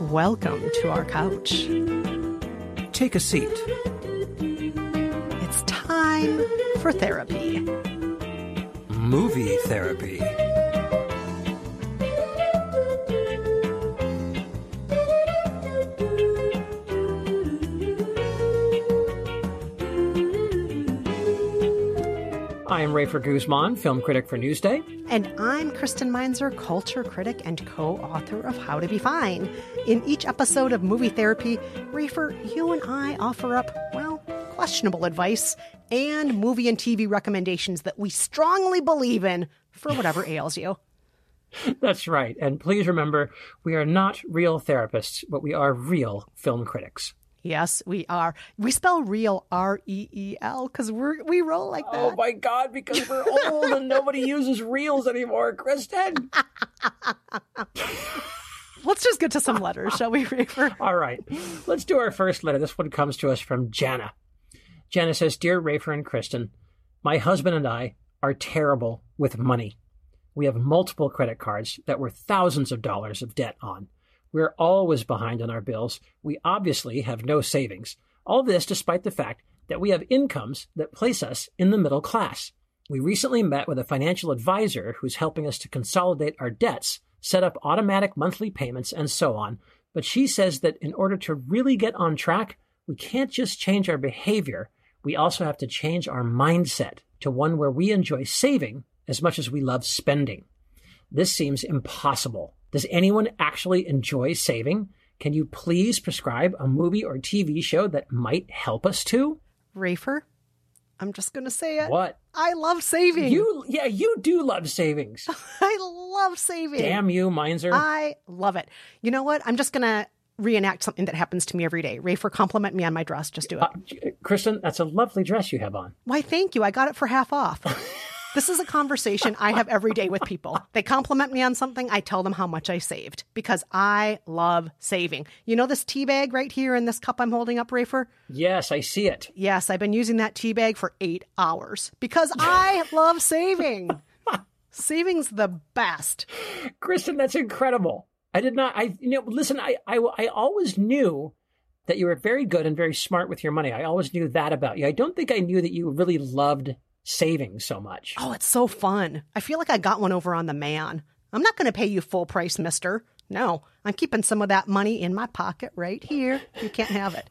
Welcome to our couch. Take a seat. It's time for therapy. Movie therapy. I am Rafer Guzman, film critic for Newsday. And I'm Kristen Meinzer, culture critic and co author of How to Be Fine. In each episode of Movie Therapy, Rafer, you and I offer up, well, questionable advice and movie and TV recommendations that we strongly believe in for whatever ails you. That's right. And please remember, we are not real therapists, but we are real film critics. Yes, we are. We spell real R E E L because we're we roll like oh that. Oh my god, because we're old and nobody uses reels anymore, Kristen. Let's just get to some letters, shall we, Rafer? All right. Let's do our first letter. This one comes to us from Jana. Jana says, Dear Rafer and Kristen, my husband and I are terrible with money. We have multiple credit cards that we're thousands of dollars of debt on. We're always behind on our bills. We obviously have no savings. All this despite the fact that we have incomes that place us in the middle class. We recently met with a financial advisor who's helping us to consolidate our debts, set up automatic monthly payments, and so on. But she says that in order to really get on track, we can't just change our behavior. We also have to change our mindset to one where we enjoy saving as much as we love spending. This seems impossible. Does anyone actually enjoy saving? Can you please prescribe a movie or TV show that might help us to? Rafer, I'm just going to say it. What? I love saving. You, yeah, you do love savings. I love saving. Damn you, Meinzer. I love it. You know what? I'm just going to reenact something that happens to me every day. Rafer, compliment me on my dress. Just do it. Uh, Kristen, that's a lovely dress you have on. Why, thank you. I got it for half off. This is a conversation I have every day with people. They compliment me on something, I tell them how much I saved because I love saving. You know this tea bag right here in this cup I'm holding up, Rafer? Yes, I see it. Yes, I've been using that tea bag for eight hours because I love saving. Saving's the best. Kristen, that's incredible. I did not, I, you know, listen, I, I, I always knew that you were very good and very smart with your money. I always knew that about you. I don't think I knew that you really loved saving so much. Oh, it's so fun. I feel like I got one over on the man. I'm not going to pay you full price, mister. No, I'm keeping some of that money in my pocket right here. You can't have it.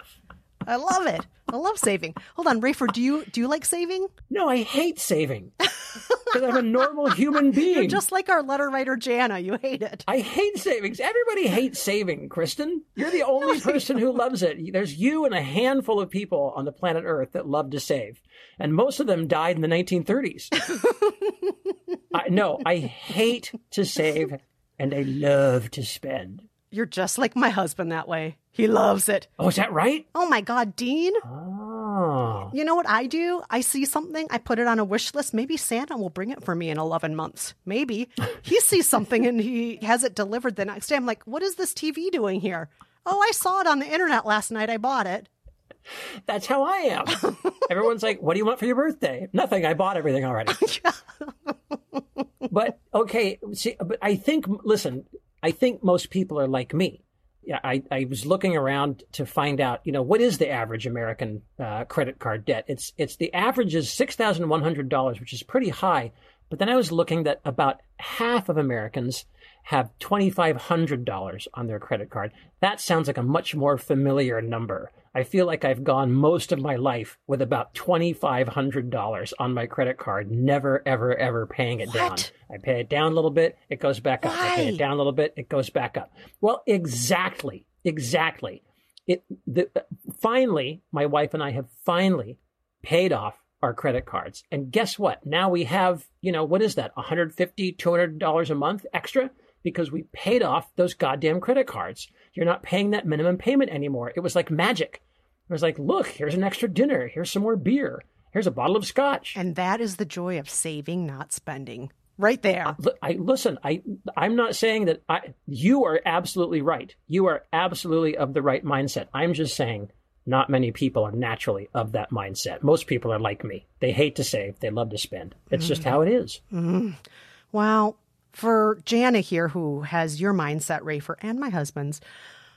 I love it. I love saving. Hold on, Rafer, do you do you like saving? No, I hate saving. Because I'm a normal human being. You're just like our letter writer Jana. You hate it. I hate savings. Everybody hates saving, Kristen. You're the only person who loves it. There's you and a handful of people on the planet Earth that love to save. And most of them died in the 1930s. I, no, I hate to save and I love to spend. You're just like my husband that way. He loves it. Oh, is that right? Oh my God, Dean. Oh. You know what I do? I see something, I put it on a wish list. Maybe Santa will bring it for me in 11 months. Maybe. he sees something and he has it delivered the next day. I'm like, what is this TV doing here? Oh, I saw it on the internet last night. I bought it. That's how I am. Everyone's like, what do you want for your birthday? Nothing. I bought everything already. but okay, see, but I think, listen, I think most people are like me. I, I was looking around to find out, you know, what is the average American uh, credit card debt? It's it's the average is six thousand one hundred dollars, which is pretty high. But then I was looking that about half of Americans have twenty five hundred dollars on their credit card. That sounds like a much more familiar number. I feel like I've gone most of my life with about $2,500 on my credit card, never, ever, ever paying it What? down. I pay it down a little bit, it goes back up. I pay it down a little bit, it goes back up. Well, exactly, exactly. It the, finally, my wife and I have finally paid off our credit cards. And guess what? Now we have, you know, what is that? $150, $200 a month extra because we paid off those goddamn credit cards. You're not paying that minimum payment anymore. It was like magic. It was like, look, here's an extra dinner. Here's some more beer. Here's a bottle of scotch. And that is the joy of saving, not spending. Right there. Uh, Li- I listen. I I'm not saying that I. You are absolutely right. You are absolutely of the right mindset. I'm just saying, not many people are naturally of that mindset. Most people are like me. They hate to save. They love to spend. It's just mm. how it is. Mm. Well, for Jana here, who has your mindset, Rafer, and my husband's,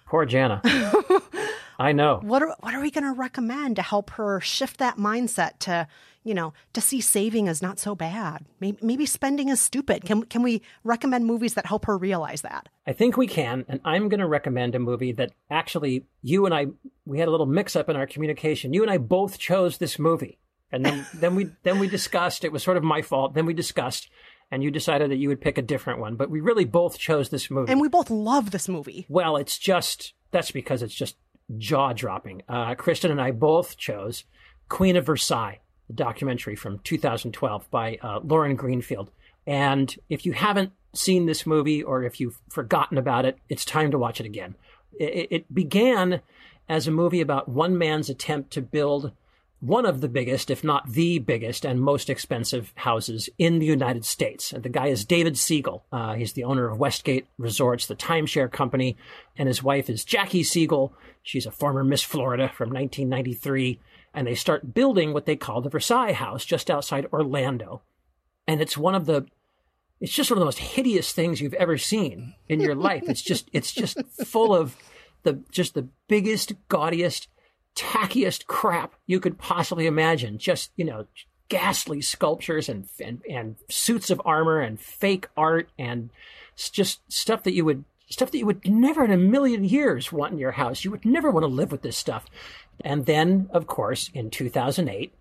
Poor Jana. I know. what are, what are we going to recommend to help her shift that mindset to, you know, to see saving as not so bad? Maybe, maybe spending is stupid. Can, can we recommend movies that help her realize that? I think we can, and I'm going to recommend a movie that actually you and I we had a little mix up in our communication. You and I both chose this movie, and then then we then we discussed. It was sort of my fault. Then we discussed, and you decided that you would pick a different one. But we really both chose this movie. And we both love this movie. well, it's just that's because it's just jaw dropping. Uh, Kristen and I both chose Queen of Versailles, the documentary from 2012 by uh, Lauren Greenfield. And if you haven't seen this movie or if you've forgotten about it, it's time to watch it again. It, it began as a movie about one man's attempt to build one of the biggest, if not the biggest and most expensive houses in the United States. And the guy is David Siegel. Uh, he's the owner of Westgate Resorts, the timeshare company, and his wife is Jackie Siegel. She's a former Miss Florida from 1993. And they start building what they call the Versailles House just outside Orlando. And it's one of the it's just one of the most hideous things you've ever seen in your life. It's just it's just full of the just the biggest, gaudiest, tackiest crap you could possibly imagine. Just you know, ghastly sculptures and and, and suits of armor and fake art and just stuff that you would stuff that you would never in a million years want in your house. You would never want to live with this stuff. And then, of course, in 2008,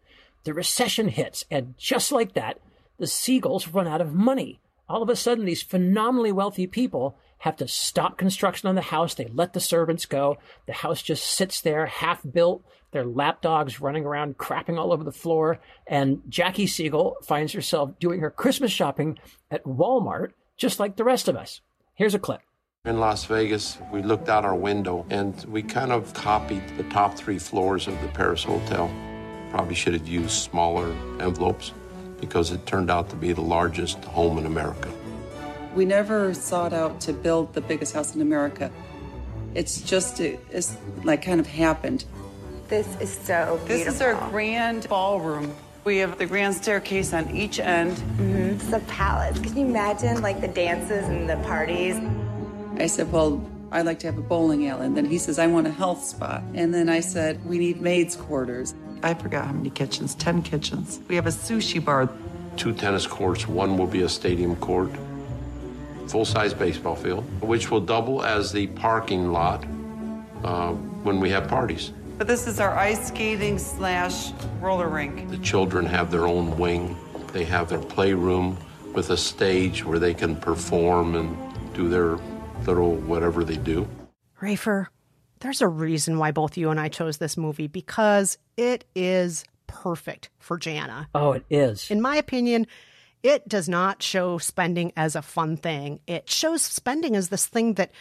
the recession hits, and just like that, the Siegels run out of money. All of a sudden, these phenomenally wealthy people have to stop construction on the house. They let the servants go. The house just sits there, half built. Their lapdogs running around, crapping all over the floor. And Jackie Siegel finds herself doing her Christmas shopping at Walmart, just like the rest of us. Here's a clip. In Las Vegas, we looked out our window and we kind of copied the top three floors of the Paris Hotel. Probably should have used smaller envelopes because it turned out to be the largest home in America. We never sought out to build the biggest house in America. It's just, it- it's like kind of happened. This is so beautiful. This is our grand ballroom. We have the grand staircase on each end. Mm-hmm. It's a palace. Can you imagine like the dances and the parties? I said, Well, I'd like to have a bowling alley. And then he says, I want a health spa. And then I said, We need maids' quarters. I forgot how many kitchens 10 kitchens. We have a sushi bar. Two tennis courts, one will be a stadium court, full size baseball field, which will double as the parking lot uh, when we have parties. But this is our ice skating slash roller rink. The children have their own wing. They have their playroom with a stage where they can perform and do their little whatever they do. Rafer, there's a reason why both you and I chose this movie because it is perfect for Jana. Oh, it is. In my opinion, it does not show spending as a fun thing. It shows spending as this thing that,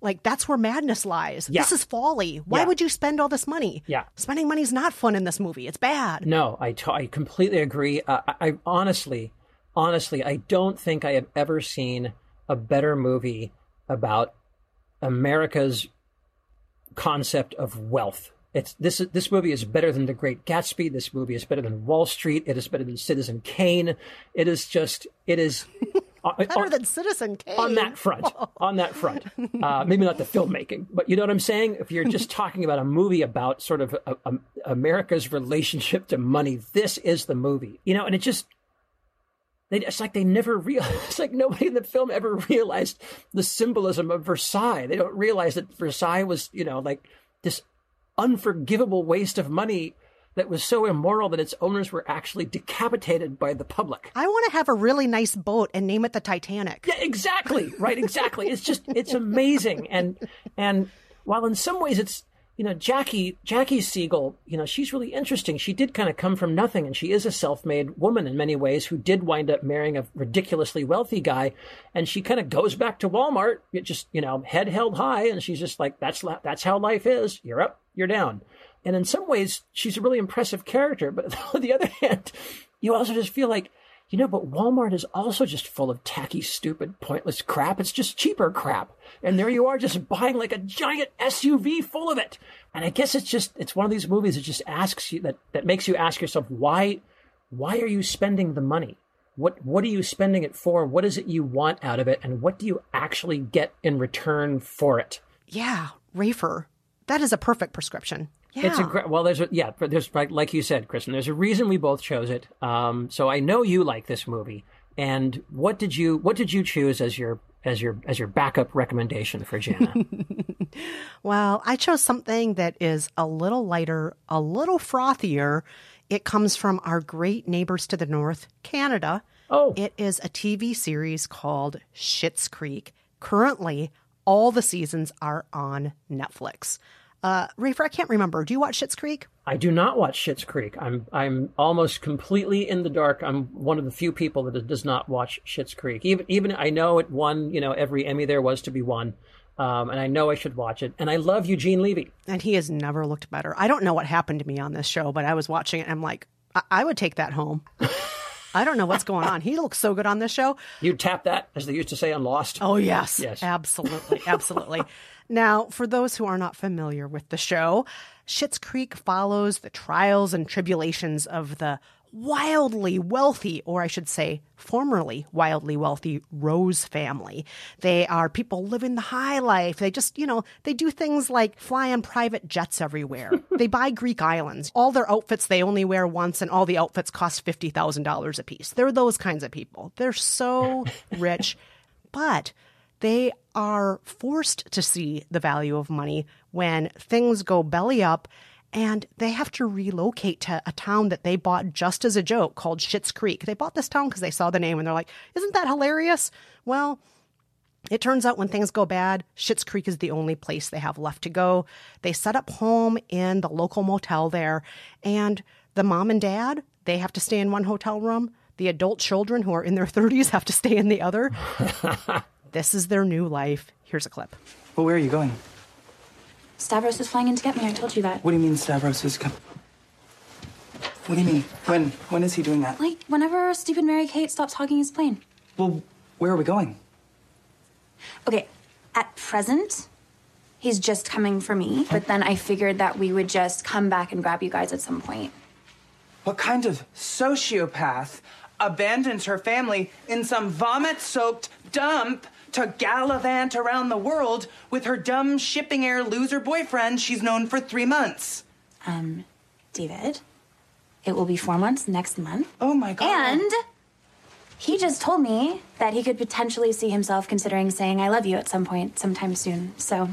like, that's where madness lies. Yeah. This is folly. Why Yeah. would you spend all this money? Yeah. Spending money is not fun in this movie. It's bad. No, I, t- I completely agree. Uh, I, I honestly, honestly, I don't think I have ever seen a better movie about America's concept of wealth. It's this this movie is better than The Great Gatsby. This movie is better than Wall Street. It is better than Citizen Kane. It is just it is Better than Citizen Kane. on that front. on that front. Uh, maybe not the filmmaking, but you know what I'm saying? If you're just talking about a movie about sort of a, a, America's relationship to money, this is the movie. You know, and it just. They, it's like they never realized. It's like nobody in the film ever realized the symbolism of Versailles. They don't realize that Versailles was, you know, like this unforgivable waste of money that was so immoral that its owners were actually decapitated by the public. I want to have a really nice boat and name it the Titanic. Yeah, exactly. Right, exactly. it's just it's amazing. And and while in some ways it's you know, Jackie Jackie Siegel, you know, she's really interesting. She did kind of come from nothing and she is a self-made woman in many ways who did wind up marrying a ridiculously wealthy guy and she kind of goes back to Walmart, just, you know, head held high and she's just like that's that's how life is. You're up, you're down. And in some ways, she's a really impressive character. But on the other hand, you also just feel like, you know, but Walmart is also just full of tacky, stupid, pointless crap. It's just cheaper crap. And there you are just buying like a giant SUV full of it. And I guess it's just, it's one of these movies that just asks you, that, that makes you ask yourself, why, why are you spending the money? What, what are you spending it for? What is it you want out of it? And what do you actually get in return for it? Yeah, Rafer. That is a perfect prescription. Yeah. It's a great, well, there's a, yeah, there's like, like you said, Kristen, there's a reason we both chose it. Um, so I know you like this movie. And what did you, what did you choose as your, as your, as your backup recommendation for Jana? well, I chose something that is a little lighter, a little frothier. It comes from our great neighbors to the north, Canada. Oh. It is a TV series called Schitt's Creek. Currently, all the seasons are on Netflix. Uh, Rafer, I can't remember. Do you watch Schitt's Creek? I do not watch Schitt's Creek. I'm I'm almost completely in the dark. I'm one of the few people that does not watch Schitt's Creek. Even even I know it won. You know, every Emmy there was to be won. Um, and I know I should watch it. And I love Eugene Levy. And he has never looked better. I don't know what happened to me on this show, but I was watching it and I'm like, I, I would take that home. I don't know what's going on. He looks so good on this show. You tap that, as they used to say on Lost. Oh, yes. Yes. Absolutely. Absolutely. now, for those who are not familiar with the show, Schitt's Creek follows the trials and tribulations of the wildly wealthy, or I should say, formerly wildly wealthy Rose family. They are people living the high life. They just, you know, they do things like fly on private jets everywhere. they buy Greek islands. All their outfits they only wear once, and all the outfits cost $50,000 a piece. They're those kinds of people. They're so rich, but they are forced to see the value of money when things go belly up and they have to relocate to a town that they bought just as a joke called Schitt's Creek. They bought this town because they saw the name and they're like, isn't that hilarious? Well, it turns out when things go bad, Schitt's Creek is the only place they have left to go. They set up home in the local motel there, and the mom and dad, they have to stay in one hotel room. The adult children who are in their 30s have to stay in the other. this is their new life. Here's a clip. Well, where are you going? Stavros is flying in to get me. I told you that. What do you mean Stavros is coming? What do you mean? When? When is he doing that? Like, whenever stupid Mary Kate stops hogging his plane. Well, where are we going? Okay, at present, he's just coming for me, but then I figured that we would just come back and grab you guys at some point. What kind of sociopath abandons her family in some vomit soaked dump to gallivant around the world with her dumb shipping heir loser boyfriend she's known for three months? Um, David, it will be four months next month. Oh my god. And he just told me that he could potentially see himself considering saying I love you at some point, sometime soon. So.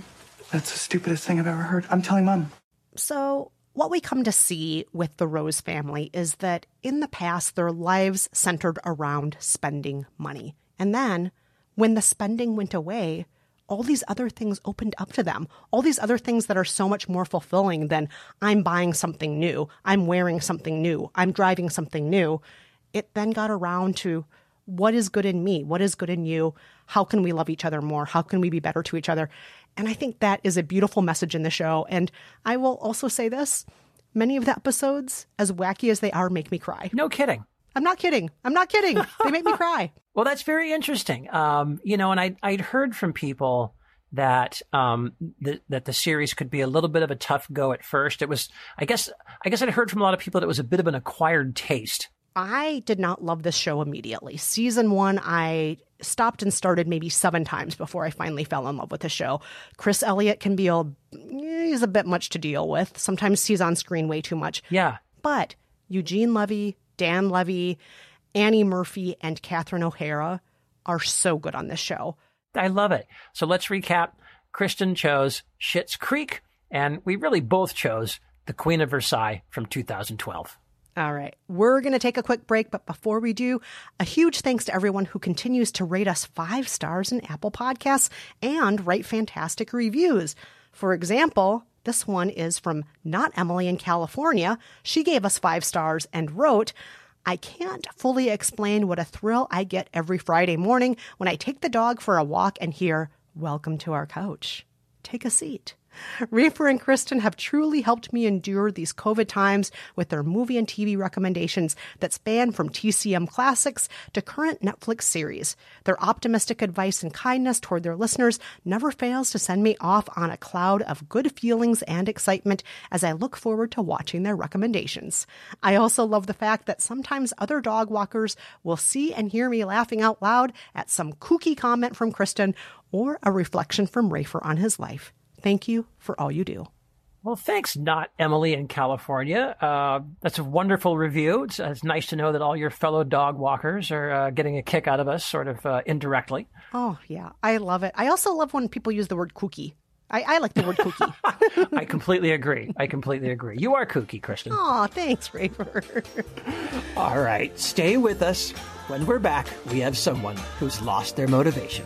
That's the stupidest thing I've ever heard. I'm telling mom. So, what we come to see with the Rose family is that in the past, their lives centered around spending money. And then, when the spending went away, all these other things opened up to them. All these other things that are so much more fulfilling than I'm buying something new, I'm wearing something new, I'm driving something new. It then got around to what is good in me? What is good in you? How can we love each other more? How can we be better to each other? And I think that is a beautiful message in the show. And I will also say this many of the episodes, as wacky as they are, make me cry. No kidding. I'm not kidding. I'm not kidding. They make me cry. Well, that's very interesting. Um, you know, and I, I'd heard from people that um, the, that the series could be a little bit of a tough go at first. It was, I guess, I guess I'd heard from a lot of people that it was a bit of an acquired taste. I did not love this show immediately. Season one, I stopped and started maybe seven times before I finally fell in love with the show. Chris Elliott can be a he's a bit much to deal with. Sometimes he's on screen way too much. Yeah. But Eugene Levy, Dan Levy, Annie Murphy, and Catherine O'Hara are so good on this show. I love it. So let's recap. Kristen chose Schitt's Creek, and we really both chose The Queen of Versailles from 2012. All right. We're going to take a quick break, but before we do, a huge thanks to everyone who continues to rate us five stars in Apple Podcasts and write fantastic reviews. For example, this one is from Not Emily in California. She gave us five stars and wrote, I can't fully explain what a thrill I get every Friday morning when I take the dog for a walk and hear, Welcome to our couch. Take a seat. Reefer and Kristen have truly helped me endure these COVID times with their movie and TV recommendations that span from TCM classics to current Netflix series. Their optimistic advice and kindness toward their listeners never fails to send me off on a cloud of good feelings and excitement as I look forward to watching their recommendations. I also love the fact that sometimes other dog walkers will see and hear me laughing out loud at some kooky comment from Kristen or a reflection from Rafer on his life. Thank you for all you do. Well, thanks, not Emily in California. Uh, that's a wonderful review. It's, it's, nice to know that all your fellow dog walkers are uh, getting a kick out of us, sort of uh, indirectly. Oh, yeah. I love it. I also love when people use the word kooky. I, I like the word kooky. I completely agree. I completely agree. You are kooky, Kristen. Oh, thanks, Rafer. all right. Stay with us. When we're back, we have someone who's lost their motivation.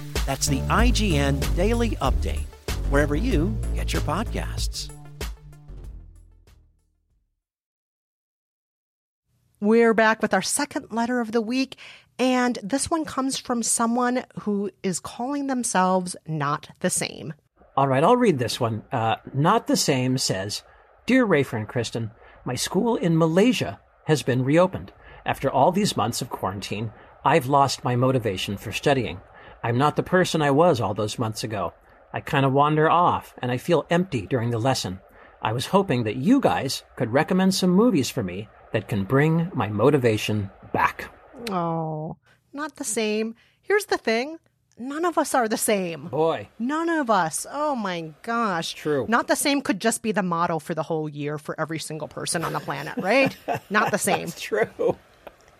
That's the IGN Daily Update, wherever you get your podcasts. We're back with our second letter of the week, and this one comes from someone who is calling themselves not the same. All right, I'll read this one. Uh, not the same says Dear Rafer and Kristen, my school in Malaysia has been reopened. After all these months of quarantine, I've lost my motivation for studying. I'm not the person I was all those months ago. I kind of wander off and I feel empty during the lesson. I was hoping that you guys could recommend some movies for me that can bring my motivation back. Oh, not the same. Here's the thing none of us are the same. Boy. None of us. Oh my gosh. True. Not the same could just be the motto for the whole year for every single person on the planet, right? not the same. That's true.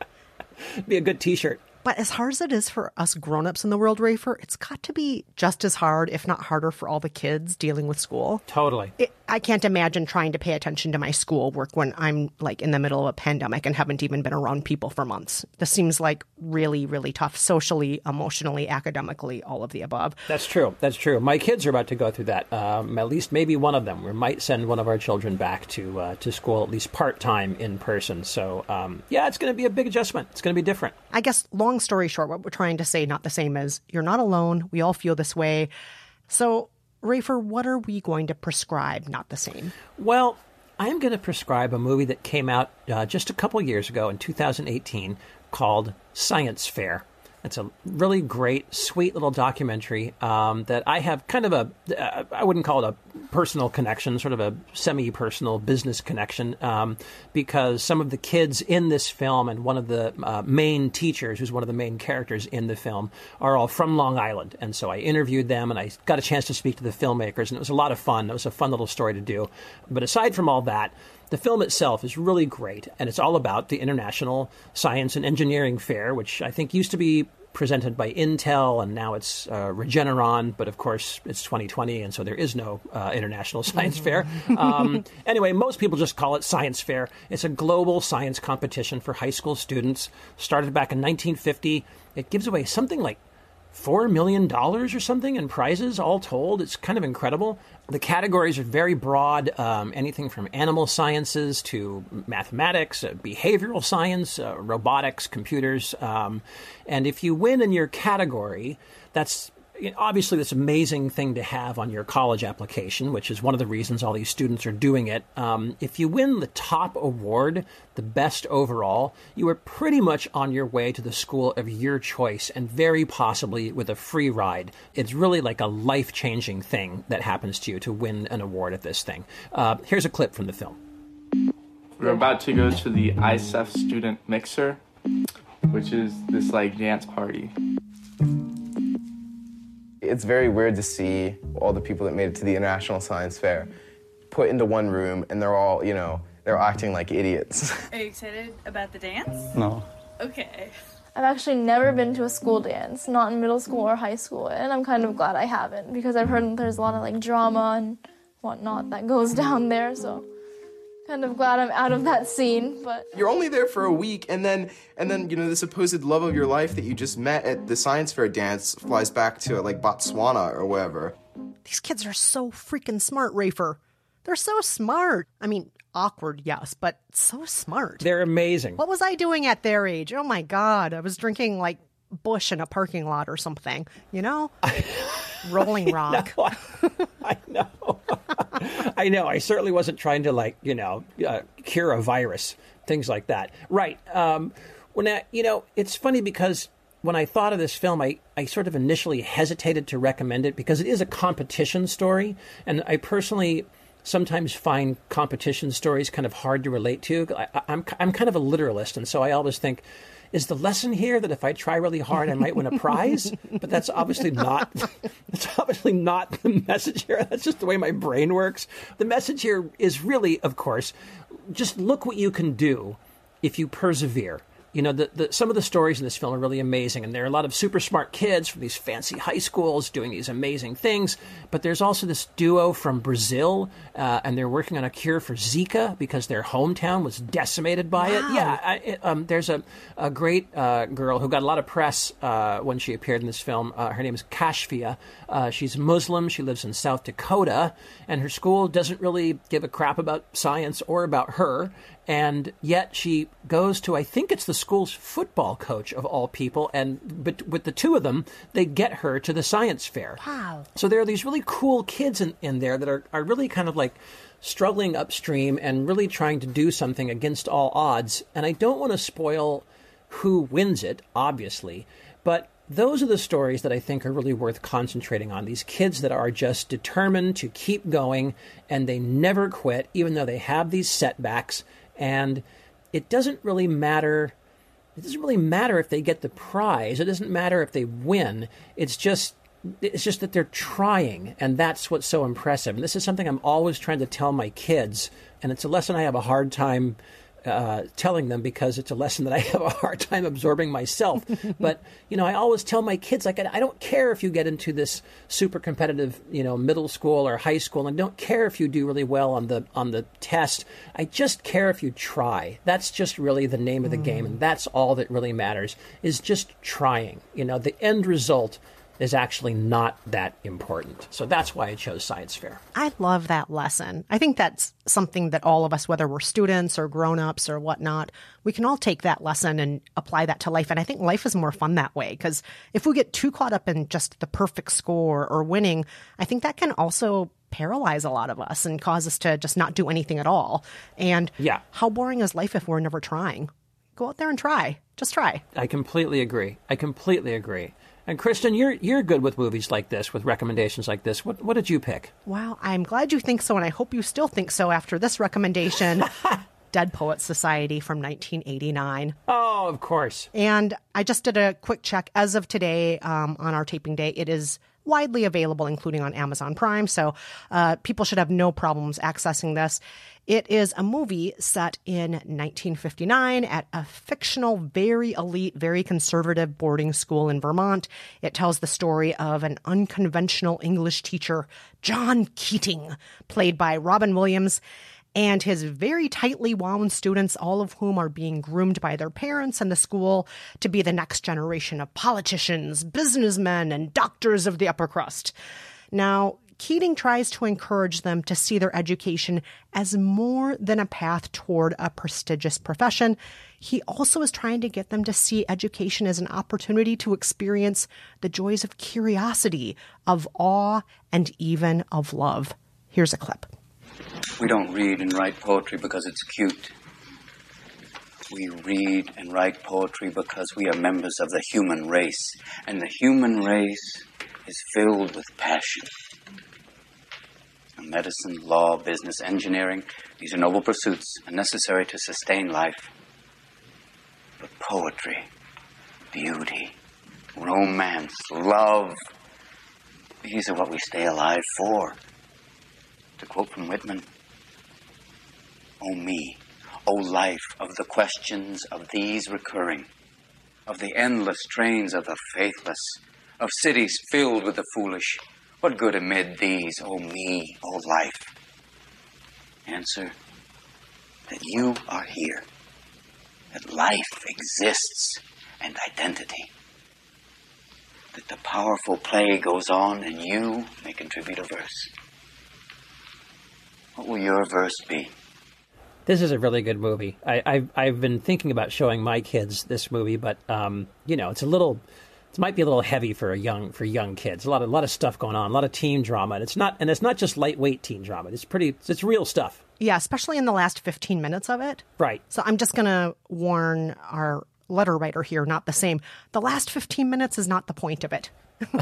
be a good t shirt. But as hard as it is for us grown-ups in the world, Rafer, it's got to be just as hard, if not harder, for all the kids dealing with school. Totally. It, I can't imagine trying to pay attention to my schoolwork when I'm like in the middle of a pandemic and haven't even been around people for months. This seems like really, really tough socially, emotionally, academically, all of the above. That's true. That's true. My kids are about to go through that. Um, at least maybe one of them. We might send one of our children back to uh, to school at least part time in person. So um, yeah, it's going to be a big adjustment. It's going to be different. I guess long story short, what we're trying to say, not the same as you're not alone. We all feel this way. So, Rafer, what are we going to prescribe, not the same? Well, I'm going to prescribe a movie that came out uh, just a couple years ago in 2018 called Science Fair. It's a really great, sweet little documentary um, that I have kind of a, uh, I wouldn't call it a personal connection, sort of a semi personal business connection, um, because some of the kids in this film and one of the uh, main teachers, who's one of the main characters in the film, are all from Long Island. And so I interviewed them and I got a chance to speak to the filmmakers, and it was a lot of fun. It was a fun little story to do. But aside from all that, The film itself is really great, and it's all about the International Science and Engineering Fair, which I think used to be presented by Intel, and now it's uh, Regeneron. But of course, it's 2020, and so there is no uh, International Science Fair. Um, anyway, most people just call it Science Fair. It's a global science competition for high school students. Started back in 1950. It gives away something like four million dollars or something in prizes all told. It's kind of incredible. The categories are very broad, um, anything from animal sciences to mathematics, uh, behavioral science, uh, robotics, computers. Um, and if you win in your category, that's obviously this amazing thing to have on your college application, which is one of the reasons all these students are doing it. Um, if you win the top award, the best overall, you are pretty much on your way to the school of your choice and very possibly with a free ride. It's really like a life changing thing that happens to you to win an award at this thing. Uh, here's a clip from the film. We're about to go to the ISEF student mixer, which is this like dance party. It's very weird to see all the people that made it to the International Science Fair put into one room and they're all, you know, they're acting like idiots. Are you excited about the dance? No. Okay. I've actually never been to a school dance, not in middle school or high school, and I'm kind of glad I haven't because I've heard there's a lot of like drama and whatnot that goes down there, so kind of glad I'm out of that scene, but You're only there for a week and then and then, you know, the supposed love of your life that you just met at the science fair dance flies back to like Botswana or wherever. These kids are so freaking smart, Rafer. They're so smart. I mean, awkward, yes, but so smart. They're amazing. What was I doing at their age? Oh my God. I was drinking like Busch in a parking lot or something, you know? Rolling Rock. I know. I know. I know. I certainly wasn't trying to like you know uh, cure a virus, things like that. Right. Um, when I, you know, it's funny because when I thought of this film, I, I sort of initially hesitated to recommend it because it is a competition story, and I personally sometimes find competition stories kind of hard to relate to. I, I'm I'm kind of a literalist, and so I always think. Is the lesson here that if I try really hard, I might win a prize? but that's obviously not. That's obviously not the message here. That's just the way my brain works. The message here is really, of course, just look what you can do if you persevere. You know, the, the, some of the stories in this film are really amazing, and there are a lot of super smart kids from these fancy high schools doing these amazing things. But there's also this duo from Brazil, uh, and they're working on a cure for Zika because their hometown was decimated by it. Yeah, I, it, um, there's a, a great uh, girl who got a lot of press uh, when she appeared in this film. Uh, her name is Kashfia. Uh, she's Muslim. She lives in South Dakota, and her school doesn't really give a crap about science or about her. And yet she goes to, I think it's the school's football coach of all people, and but with the two of them, they get her to the science fair. Wow. So there are these really cool kids in, in there that are, are really kind of like struggling upstream and really trying to do something against all odds. And I don't want to spoil who wins it, obviously, but those are the stories that I think are really worth concentrating on. These kids that are just determined to keep going and they never quit, even though they have these setbacks. And it doesn't really matter. It doesn't really matter if they get the prize. It doesn't matter if they win. It's just it's just that they're trying, and that's what's so impressive. And this is something I'm always trying to tell my kids, and it's a lesson I have a hard time uh, telling them because it's a lesson that I have a hard time absorbing myself. but you know, I always tell my kids like I don't care if you get into this super competitive, you know, middle school or high school, and don't care if you do really well on the on the test. I just care if you try. That's just really the name of the game, and that's all that really matters is just trying. You know, the end result is actually not that important. So that's why I chose science fair. I love that lesson. I think that's something that all of us, whether we're students or grown-ups or whatnot, we can all take that lesson and apply that to life. And I think life is more fun that way because if we get too caught up in just the perfect score or winning, I think that can also paralyze a lot of us and cause us to just not do anything at all. And yeah. how boring is life if we're never trying? Go out there and try. Just try. I completely agree. I completely agree. And Kristen, you're you're good with movies like this, with recommendations like this. What what did you pick? Wow, I'm glad you think so, and I hope you still think so after this recommendation. Dead Poets Society from 1989. Oh, of course. And I just did a quick check. As of today, um, on our taping day, it is widely available, including on Amazon Prime. So uh, people should have no problems accessing this. It is a movie set in 1959 at a fictional, very elite, very conservative boarding school in Vermont. It tells the story of an unconventional English teacher, John Keating, played by Robin Williams and his very tightly wound students, all of whom are being groomed by their parents and the school to be the next generation of politicians, businessmen, and doctors of the upper crust. Now, Keating tries to encourage them to see their education as more than a path toward a prestigious profession. He also is trying to get them to see education as an opportunity to experience the joys of curiosity, of awe, and even of love. Here's a clip. We don't read and write poetry because it's cute. We read and write poetry because we are members of the human race, and the human race is filled with passion. Medicine, law, business, engineering, these are noble pursuits and necessary to sustain life. But poetry, beauty, romance, love, these are what we stay alive for. To quote from Whitman, O me, O life of the questions of these recurring, of the endless trains of the faithless, of cities filled with the foolish, what good amid these, O me, O life? Answer that you are here, that life exists and identity, that the powerful play goes on and you may contribute a verse. What will your verse be? This is a really good movie. I, I've I've been thinking about showing my kids this movie, but um, you know, it's a little, it might be a little heavy for a young for young kids. A lot of a lot of stuff going on, a lot of teen drama, and it's not and it's not just lightweight teen drama. It's pretty, it's real stuff. Yeah, especially in the last 15 minutes of it. Right. So I'm just going to warn our letter writer here, not the same. The last 15 minutes is not the point of it.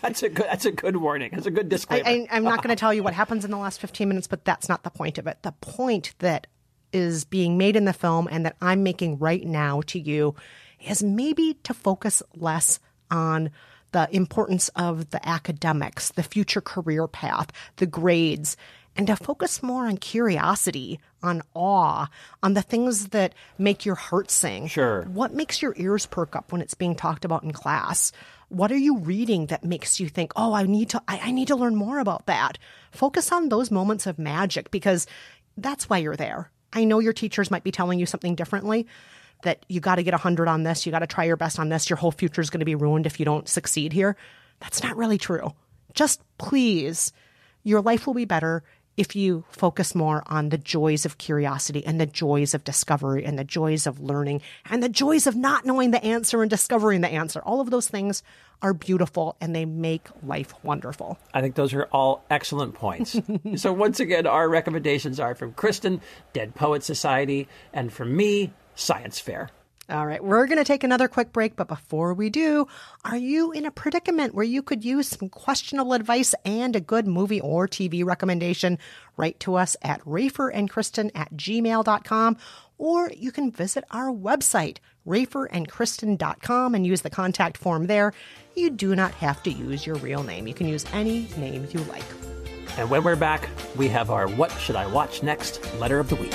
that's a good that's a good warning. That's a good disclaimer. I, I, I'm not going to tell you what happens in the last 15 minutes, but that's not the point of it. The point that is being made in the film and that I'm making right now to you is maybe to focus less on the importance of the academics, the future career path, the grades, and to focus more on curiosity, on awe, on the things that make your heart sing. Sure. What makes your ears perk up when it's being talked about in class? What are you reading that makes you think, oh, I need to, I, I need to learn more about that? Focus on those moments of magic because that's why you're there. I know your teachers might be telling you something differently, that you got to get 100 on this, you got to try your best on this, your whole future is going to be ruined if you don't succeed here. That's not really true. Just please, your life will be better if you focus more on the joys of curiosity and the joys of discovery and the joys of learning and the joys of not knowing the answer and discovering the answer. All of those things are beautiful and they make life wonderful. I think those are all excellent points. so once again, our recommendations are from Kristen, Dead Poet Society, and from me, Science Fair. All right, we're going to take another quick break, but before we do, are you in a predicament where you could use some questionable advice and a good movie or TV recommendation? Write to us at raferandkristen at gmail.com, or you can visit our website, raferandkristen.com, and use the contact form there. You do not have to use your real name. You can use any name you like. And when we're back, we have our What Should I Watch Next letter of the week.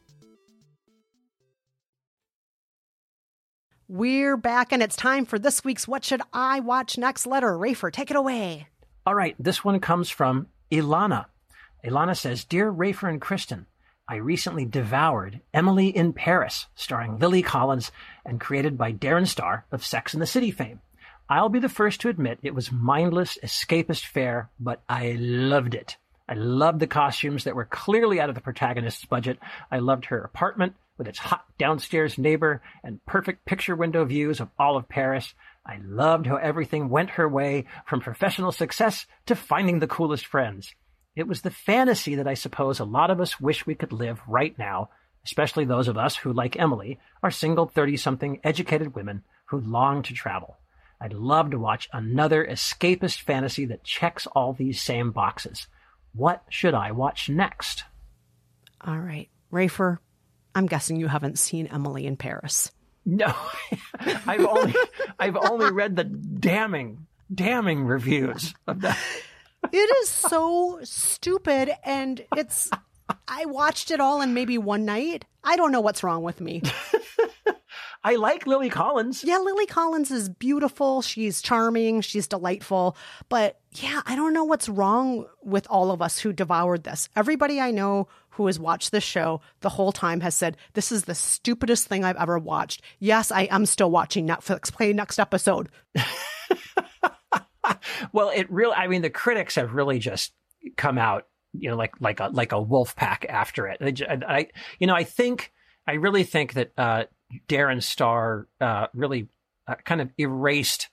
We're back, and it's time for this week's What Should I Watch Next letter. Rafer, take it away. All right, this one comes from Ilana. Ilana says, Dear Rafer and Kristen, I recently devoured Emily in Paris, starring Lily Collins and created by Darren Star of Sex and the City fame. I'll be the first to admit it was mindless, escapist fare, but I loved it. I loved the costumes that were clearly out of the protagonist's budget. I loved her apartment with its hot downstairs neighbor and perfect picture window views of all of Paris. I loved how everything went her way from professional success to finding the coolest friends. It was the fantasy that I suppose a lot of us wish we could live right now, especially those of us who, like Emily, are single 30 something educated women who long to travel. I'd love to watch another escapist fantasy that checks all these same boxes. What should I watch next? All right, Rafer, I'm guessing you haven't seen Emily in Paris. No, I've only I've only read the damning, damning reviews of that. It is so stupid, and it's. I watched it all in maybe one night. I don't know what's wrong with me. I like Lily Collins. Yeah, Lily Collins is beautiful. She's charming. She's delightful. But yeah, I don't know what's wrong with all of us who devoured this. Everybody I know who has watched this show the whole time has said, This is the stupidest thing I've ever watched. Yes, I am still watching Netflix. Play next episode. well, it really, I mean, the critics have really just come out, you know, like, like a, like a wolf pack after it. I, I you know, I think, I really think that, uh, Darren Star, uh, really uh, kind of erased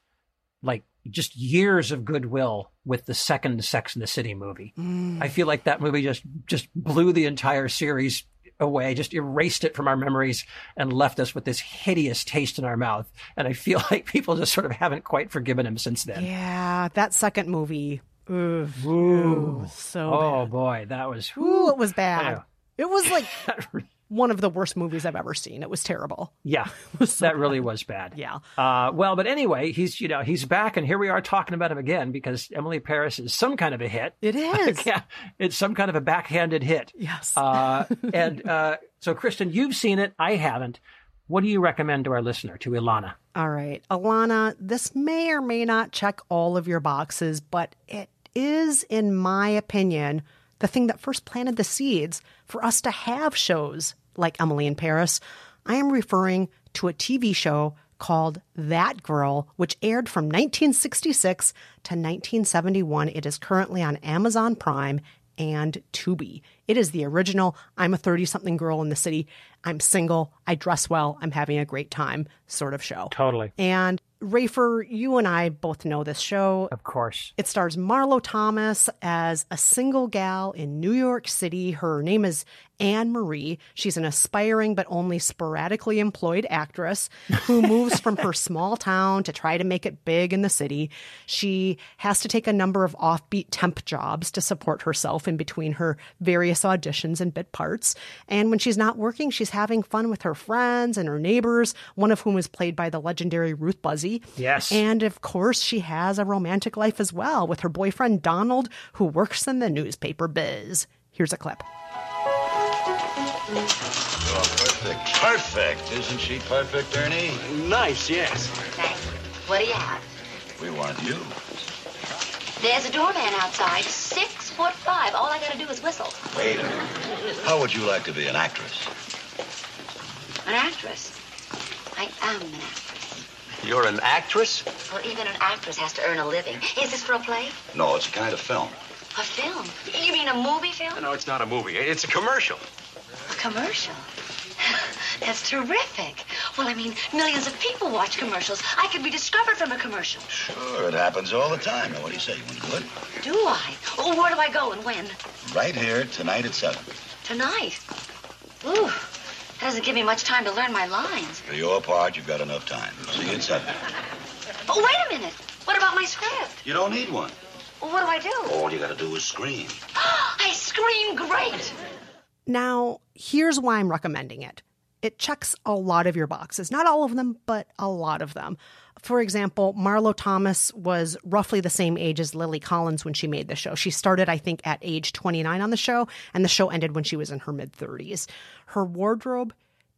like just years of goodwill with the second Sex and the City movie. Mm. I feel like that movie just, just blew the entire series away, just erased it from our memories and left us with this hideous taste in our mouth. And I feel like people just sort of haven't quite forgiven him since then. Yeah, that second movie. Ooh, Ooh. so oh bad. boy, that was Ooh, it was bad. It was like one of the worst movies I've ever seen. It was terrible. Yeah, that really was bad. Yeah. Uh, well, but anyway, he's you know he's back, and here we are talking about him again because Emily Paris is some kind of a hit. It is. yeah, it's some kind of a backhanded hit. Yes. Uh, and uh, so, Kristen, you've seen it. I haven't. What do you recommend to our listener, to Ilana? All right, Ilana, this may or may not check all of your boxes, but it is, in my opinion, the thing that first planted the seeds for us to have shows like Emily in Paris. I am referring to a TV show called That Girl, which aired from 1966 to 1971. It is currently on Amazon Prime and Tubi. It is the original I'm a 30 something girl in the city. I'm single. I dress well. I'm having a great time sort of show. Totally. And Rafer, you and I both know this show. Of course. It stars Marlo Thomas as a single gal in New York City. Her name is Anne Marie. She's an aspiring but only sporadically employed actress who moves from her small town to try to make it big in the city. She has to take a number of offbeat temp jobs to support herself in between her various auditions and bit parts. And when she's not working, she's having fun with her friends and her neighbors, one of whom is played by the legendary Ruth Buzzi. Yes. And of course, she has a romantic life as well with her boyfriend Donald, who works in the newspaper biz. Here's a clip. Oh, perfect. Perfect. Isn't she perfect, Ernie? Nice, yes. Thanks. What do you have? We want you. There's a doorman outside, six foot five. All I gotta do is whistle. Wait a minute. How would you like to be an actress? An actress. I am an actress. You're an actress? Well, even an actress has to earn a living. Is this for a play? No, it's a kind of film. A film? You mean a movie film? No, it's not a movie. It's a commercial. Commercial? That's terrific. Well, I mean, millions of people watch commercials. I could be discovered from a commercial. Sure, it happens all the time. Now, what do you say? You want to do it? Do I? Oh, where do I go and when? Right here, tonight at 7. Tonight. Ooh, that doesn't give me much time to learn my lines. For your part, you've got enough time. See you at 7. Oh, wait a minute. What about my script? You don't need one. Well, what do I do? All you got to do is scream. I scream great. Now, here's why I'm recommending it. It checks a lot of your boxes. Not all of them, but a lot of them. For example, Marlo Thomas was roughly the same age as Lily Collins when she made the show. She started, I think, at age 29 on the show, and the show ended when she was in her mid 30s. Her wardrobe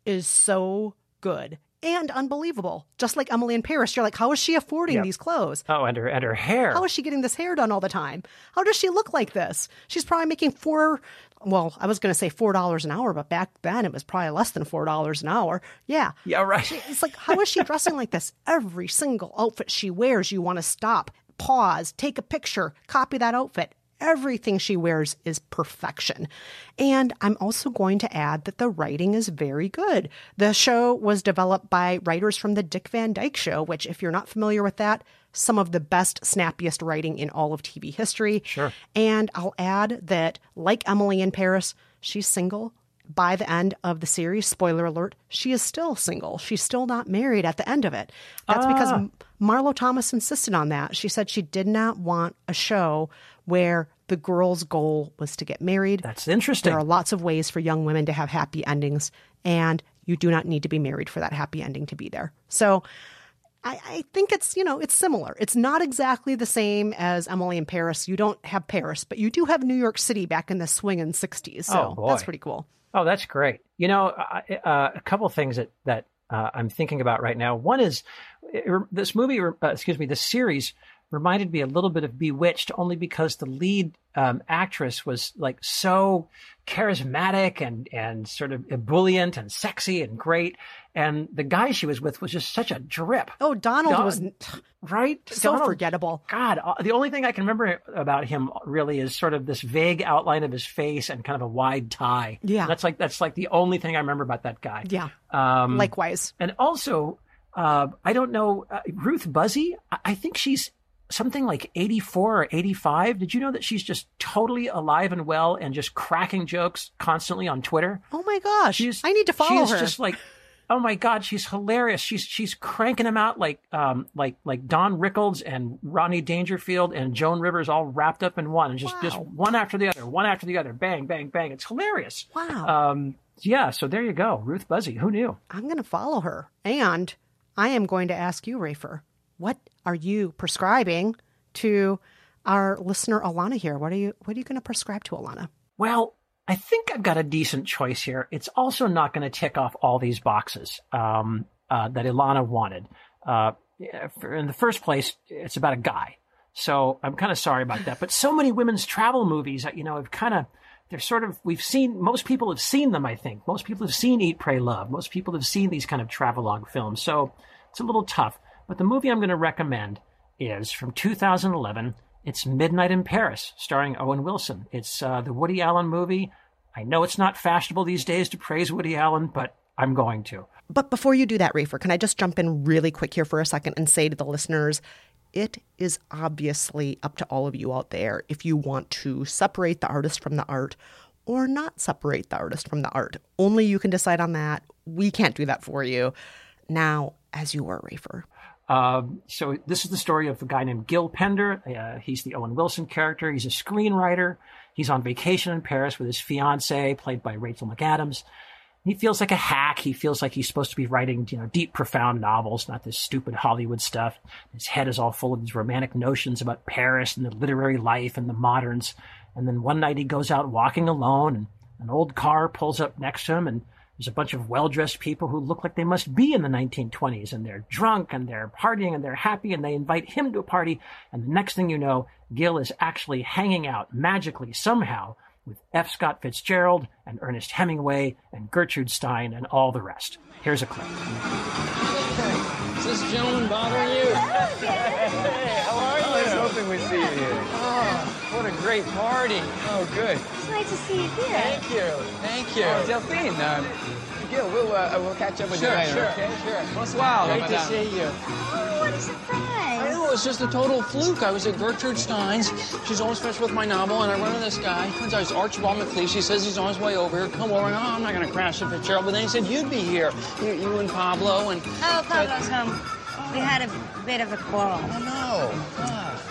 is so good. and unbelievable. Just like Emily in Paris, you're like, how is she affording Yep. these clothes? Oh, and her and her hair. How is she getting this hair done all the time? How does she look like this? She's probably making four. Well, I was going to say four dollars an hour, but back then it was probably less than four dollars an hour. Yeah, yeah, right. She- It's like, how is she dressing like this? Every single outfit she wears, you want to stop, pause, take a picture, copy that outfit. Everything she wears is perfection. And I'm also going to add that the writing is very good. The show was developed by writers from the Dick Van Dyke Show, which, if you're not familiar with that, some of the best, snappiest writing in all of TV history. Sure. And I'll add that, like Emily in Paris, she's single. By the end of the series, spoiler alert, she is still single. She's still not married at the end of it. That's because Ah. Marlo Thomas insisted on that. She said she did not want a show where the girl's goal was to get married. That's interesting. There are lots of ways for young women to have happy endings, and you do not need to be married for that happy ending to be there. So I, I think it's, you know, it's similar. It's not exactly the same as Emily in Paris. You don't have Paris, but you do have New York City back in the swinging 60s. So Oh, boy. that's pretty cool. Oh, that's great. You know, uh, uh, a couple of things that that uh, I'm thinking about right now. One is this movie, uh, excuse me, this series reminded me a little bit of Bewitched, only because the lead um, actress was like so charismatic and and sort of ebullient and sexy and great, and the guy she was with was just such a drip. Oh, Donald Don- was right, so Donald- forgettable. God, uh, the only thing I can remember about him really is sort of this vague outline of his face and kind of a wide tie. Yeah. that's like that's like the only thing I remember about that guy. Yeah. Um, Likewise. and also, uh, I don't know uh, Ruth Buzzi. I, I think she's something like eighty-four or eighty-five. Did you know that she's just totally alive and well and just cracking jokes constantly on Twitter? Oh my gosh. I need to follow she's her. She's just like oh my god she's hilarious she's she's cranking them out like um like like don rickles and ronnie dangerfield and joan rivers all wrapped up in one and just just one after the other one after the other bang bang bang it's hilarious Wow. um yeah so there you go ruth buzzi who knew I'm going to follow her. And I am going to ask you, Rafer, what are you prescribing to our listener Alana here? What are you what are you going to prescribe to Alana? Well, I think I've got a decent choice here. It's also not going to tick off all these boxes um, uh, that Ilana wanted. Uh, in the first place, it's about a guy. So I'm kind of sorry about that. But so many women's travel movies, you know, have kind of, they're sort of, we've seen, most people have seen them, I think. Most people have seen Eat, Pray, Love. Most people have seen these kind of travelogue films. So it's a little tough. But the movie I'm going to recommend is from 2011. It's Midnight in Paris, starring Owen Wilson. It's uh, the Woody Allen movie. I know it's not fashionable these days to praise Woody Allen, but I'm going to. But before you do that, Rafer, can I just jump in really quick here for a second and say to the listeners, it is obviously up to all of you out there if you want to separate the artist from the art or not separate the artist from the art. Only you can decide on that. We can't do that for you. Now, as you were, Rafer. Um, so this is the story of a guy named Gil Pender. Uh, he's the Owen Wilson character. He's a screenwriter. He's on vacation in Paris with his fiancee, played by Rachel McAdams. He feels like a hack. He feels like he's supposed to be writing, you know, deep, profound novels, not this stupid Hollywood stuff. His head is all full of these romantic notions about Paris and the literary life and the moderns. And then one night he goes out walking alone, and an old car pulls up next to him, and there's a bunch of well-dressed people who look like they must be in the 1920s, and they're drunk and they're partying and they're happy, and they invite him to a party. And the next thing you know, Gil is actually hanging out magically somehow with F. Scott Fitzgerald and Ernest Hemingway and Gertrude Stein and all the rest. Here's a clip. Is this gentleman bothering you? Hey, how are you? I was hoping we'd see you here. What a great party. Oh, good. It's nice to see you here. Thank you. Thank you. Oh, Delphine, uh, Gil, we'll, uh, we'll catch up with Sure, you later, sure, okay? Sure. Bonsoir, Great to see you. Oh, what a surprise. I know, it's just a total fluke. I was at Gertrude Stein's. She's almost finished with my novel, and I run into this guy. Turns out it's Archibald MacLeish. He says he's on his way over here. Come over. And, oh, I'm not going to crash at Fitzgerald. But then he said you'd be here. You, you and Pablo and... Oh, Pablo's home. We had a bit of a quarrel. Oh,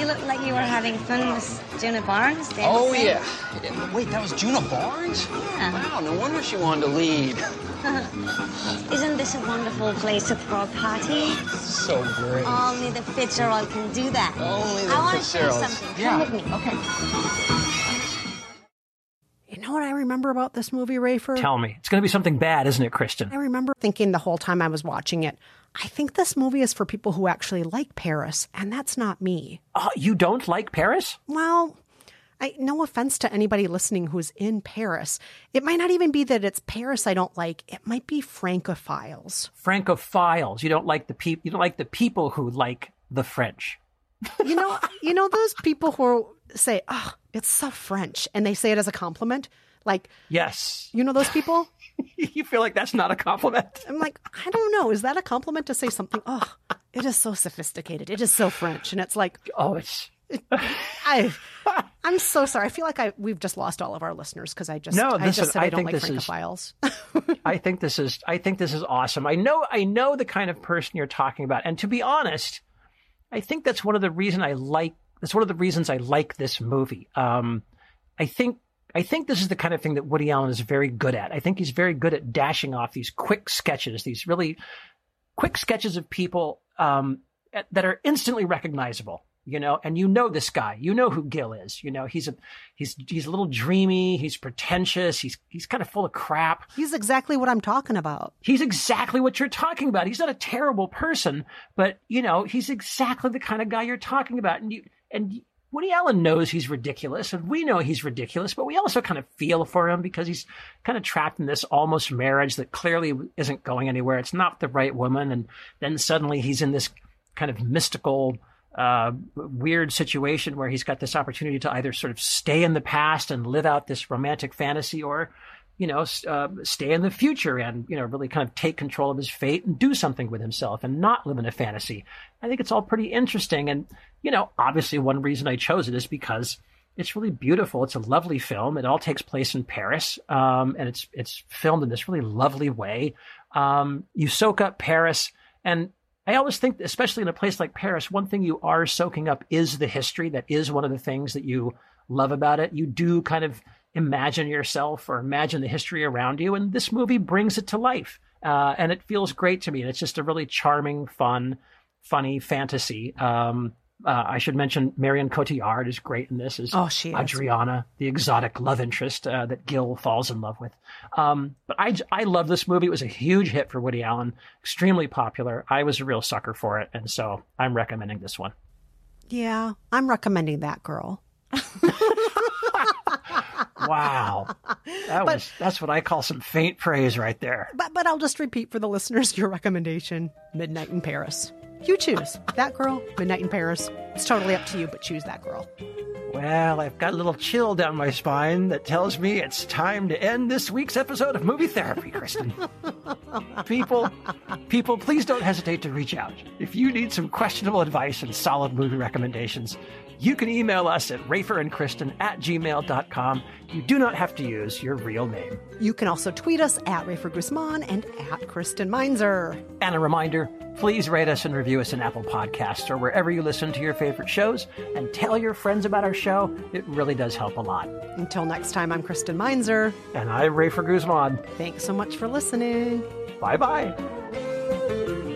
You looked like you were having fun with Djuna Barnes. dancing. Oh, yeah. Yeah, Wait, that was Djuna Barnes? Yeah. Wow, no wonder she wanted to lead. Isn't this a wonderful place to throw a party? So great. Only the Fitzgerald can do that. Only the I want to show you something. Yeah. Come with me. Okay. Remember about this movie, Rafer? Tell me. It's going to be something bad, isn't it, Kristen? I remember thinking the whole time I was watching it, I think this movie is for people who actually like Paris, and that's not me. Uh, you don't like Paris? Well, I, no offense to anybody listening who's in Paris. It might not even be that it's Paris I don't like. It might be Francophiles. Francophiles. You don't like the peop- You don't like the people who like the French. You know, you know those people who say, "Oh, it's so French," and they say it as a compliment. Like, Yes. you know those people? you feel like that's not a compliment? I'm like, I don't know. Is that a compliment to say something? Oh, it is so sophisticated. It is so French, and it's like, oh, it's. I, I'm so sorry. I feel like I we've just lost all of our listeners because I just No, I listen, just said I I, don't think like this is- I think this is I think this is awesome. I know I know the kind of person you're talking about. And to be honest, I think that's one of the reason I like that's one of the reasons I like this movie. Um, I think I think this is the kind of thing that Woody Allen is very good at. I think he's very good at dashing off these quick sketches, these really quick sketches of people um, at- that are instantly recognizable. You know, and you know this guy. You know who Gil is. You know he's a he's he's a little dreamy. He's pretentious. He's he's kind of full of crap. He's exactly what I'm talking about. He's exactly what you're talking about. He's not a terrible person, but you know, he's exactly the kind of guy you're talking about. And you and Woody Allen knows he's ridiculous, and we know he's ridiculous, but we also kind of feel for him because he's kind of trapped in this almost marriage that clearly isn't going anywhere. It's not the right woman, and then suddenly he's in this kind of mystical uh, weird situation where he's got this opportunity to either sort of stay in the past and live out this romantic fantasy or you know, uh, stay in the future and, you know, really kind of take control of his fate and do something with himself and not live in a fantasy. I think it's all pretty interesting. And, you know, obviously one reason I chose it is because it's really beautiful. It's a lovely film. It all takes place in Paris. Um, and it's, it's filmed in this really lovely way. Um, you soak up Paris and I always think, especially in a place like Paris, one thing you are soaking up is the history. That is one of the things that you love about it. You do kind of imagine yourself or imagine the history around you, and this movie brings it to life. Uh, and it feels great to me. And it's just a really charming, fun, funny fantasy. Um, uh, I should mention Marion Cotillard is great in this as Oh, she is. Adriana, the exotic love interest uh, that Gil falls in love with. Um, but I love this movie. It was a huge hit for Woody Allen, extremely popular. I was a real sucker for it, and so I'm recommending this one. Yeah, I'm recommending that girl. Wow, that But- was that's what I call some faint praise right there. But but I'll just repeat for the listeners your recommendation: Midnight in Paris. You choose that girl, Midnight in Paris. It's totally up to you, but choose that girl. Well, I've got a little chill down my spine that tells me it's time to end this week's episode of Movie Therapy, Kristen. people, people, please don't hesitate to reach out. If you need some questionable advice and solid movie recommendations, you can email us at raferandkristen at gmail.com. You do not have to use your real name. You can also tweet us at Rafer Guzman and at Kristen Meinzer. And a reminder please rate us and review us in Apple Podcasts or wherever you listen to your favorite shows and tell your friends about our show. It really does help a lot. Until next time, I'm Kristen Meinzer. And I'm Rafer Guzman. Thanks so much for listening. Bye bye.